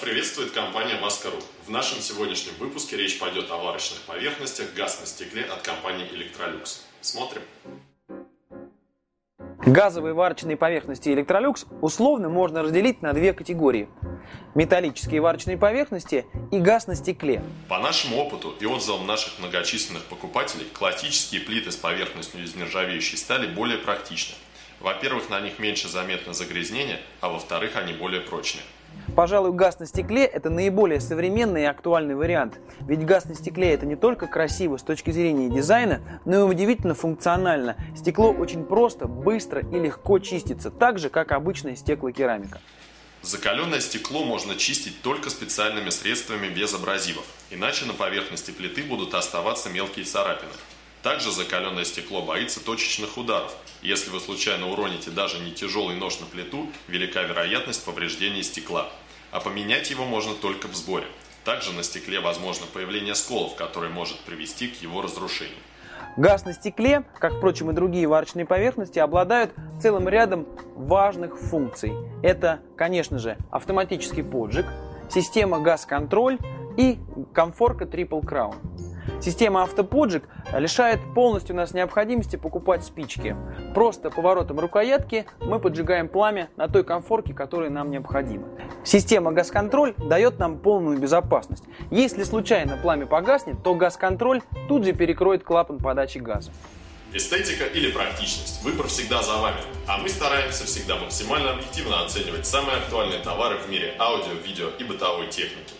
Приветствует компания Маска.ру. В нашем сегодняшнем выпуске речь пойдет о варочных поверхностях газ на стекле от компании Electrolux. Смотрим. Газовые варочные поверхности Electrolux условно можно разделить на две категории. Металлические варочные поверхности и газ на стекле. По нашему опыту и отзывам наших многочисленных покупателей, классические плиты с поверхностью из нержавеющей стали более практичны. Во-первых, на них меньше заметно загрязнение, а во-вторых, они более прочные. Пожалуй, газ на стекле – это наиболее современный и актуальный вариант. Ведь газ на стекле – это не только красиво с точки зрения дизайна, но и удивительно функционально. Стекло очень просто, быстро и легко чистится, так же, как обычная стеклокерамика. Закаленное стекло можно чистить только специальными средствами без абразивов, иначе на поверхности плиты будут оставаться мелкие царапины. Также закаленное стекло боится точечных ударов. Если вы случайно уроните даже не тяжелый нож на плиту, велика вероятность повреждения стекла. А поменять его можно только в сборе. Также на стекле возможно появление сколов, которые может привести к его разрушению. Газ на стекле, как, впрочем, и другие варочные поверхности, обладают целым рядом важных функций. Это, конечно же, автоматический поджиг, система газ-контроль и комфорка Triple Crown. Система автоподжиг лишает полностью нас необходимости покупать спички. Просто поворотом рукоятки мы поджигаем пламя на той комфорке, которая нам необходима. Система газ-контроль дает нам полную безопасность. Если случайно пламя погаснет, то газ-контроль тут же перекроет клапан подачи газа. Эстетика или практичность? Выбор всегда за вами. А мы стараемся всегда максимально объективно оценивать самые актуальные товары в мире аудио, видео и бытовой техники.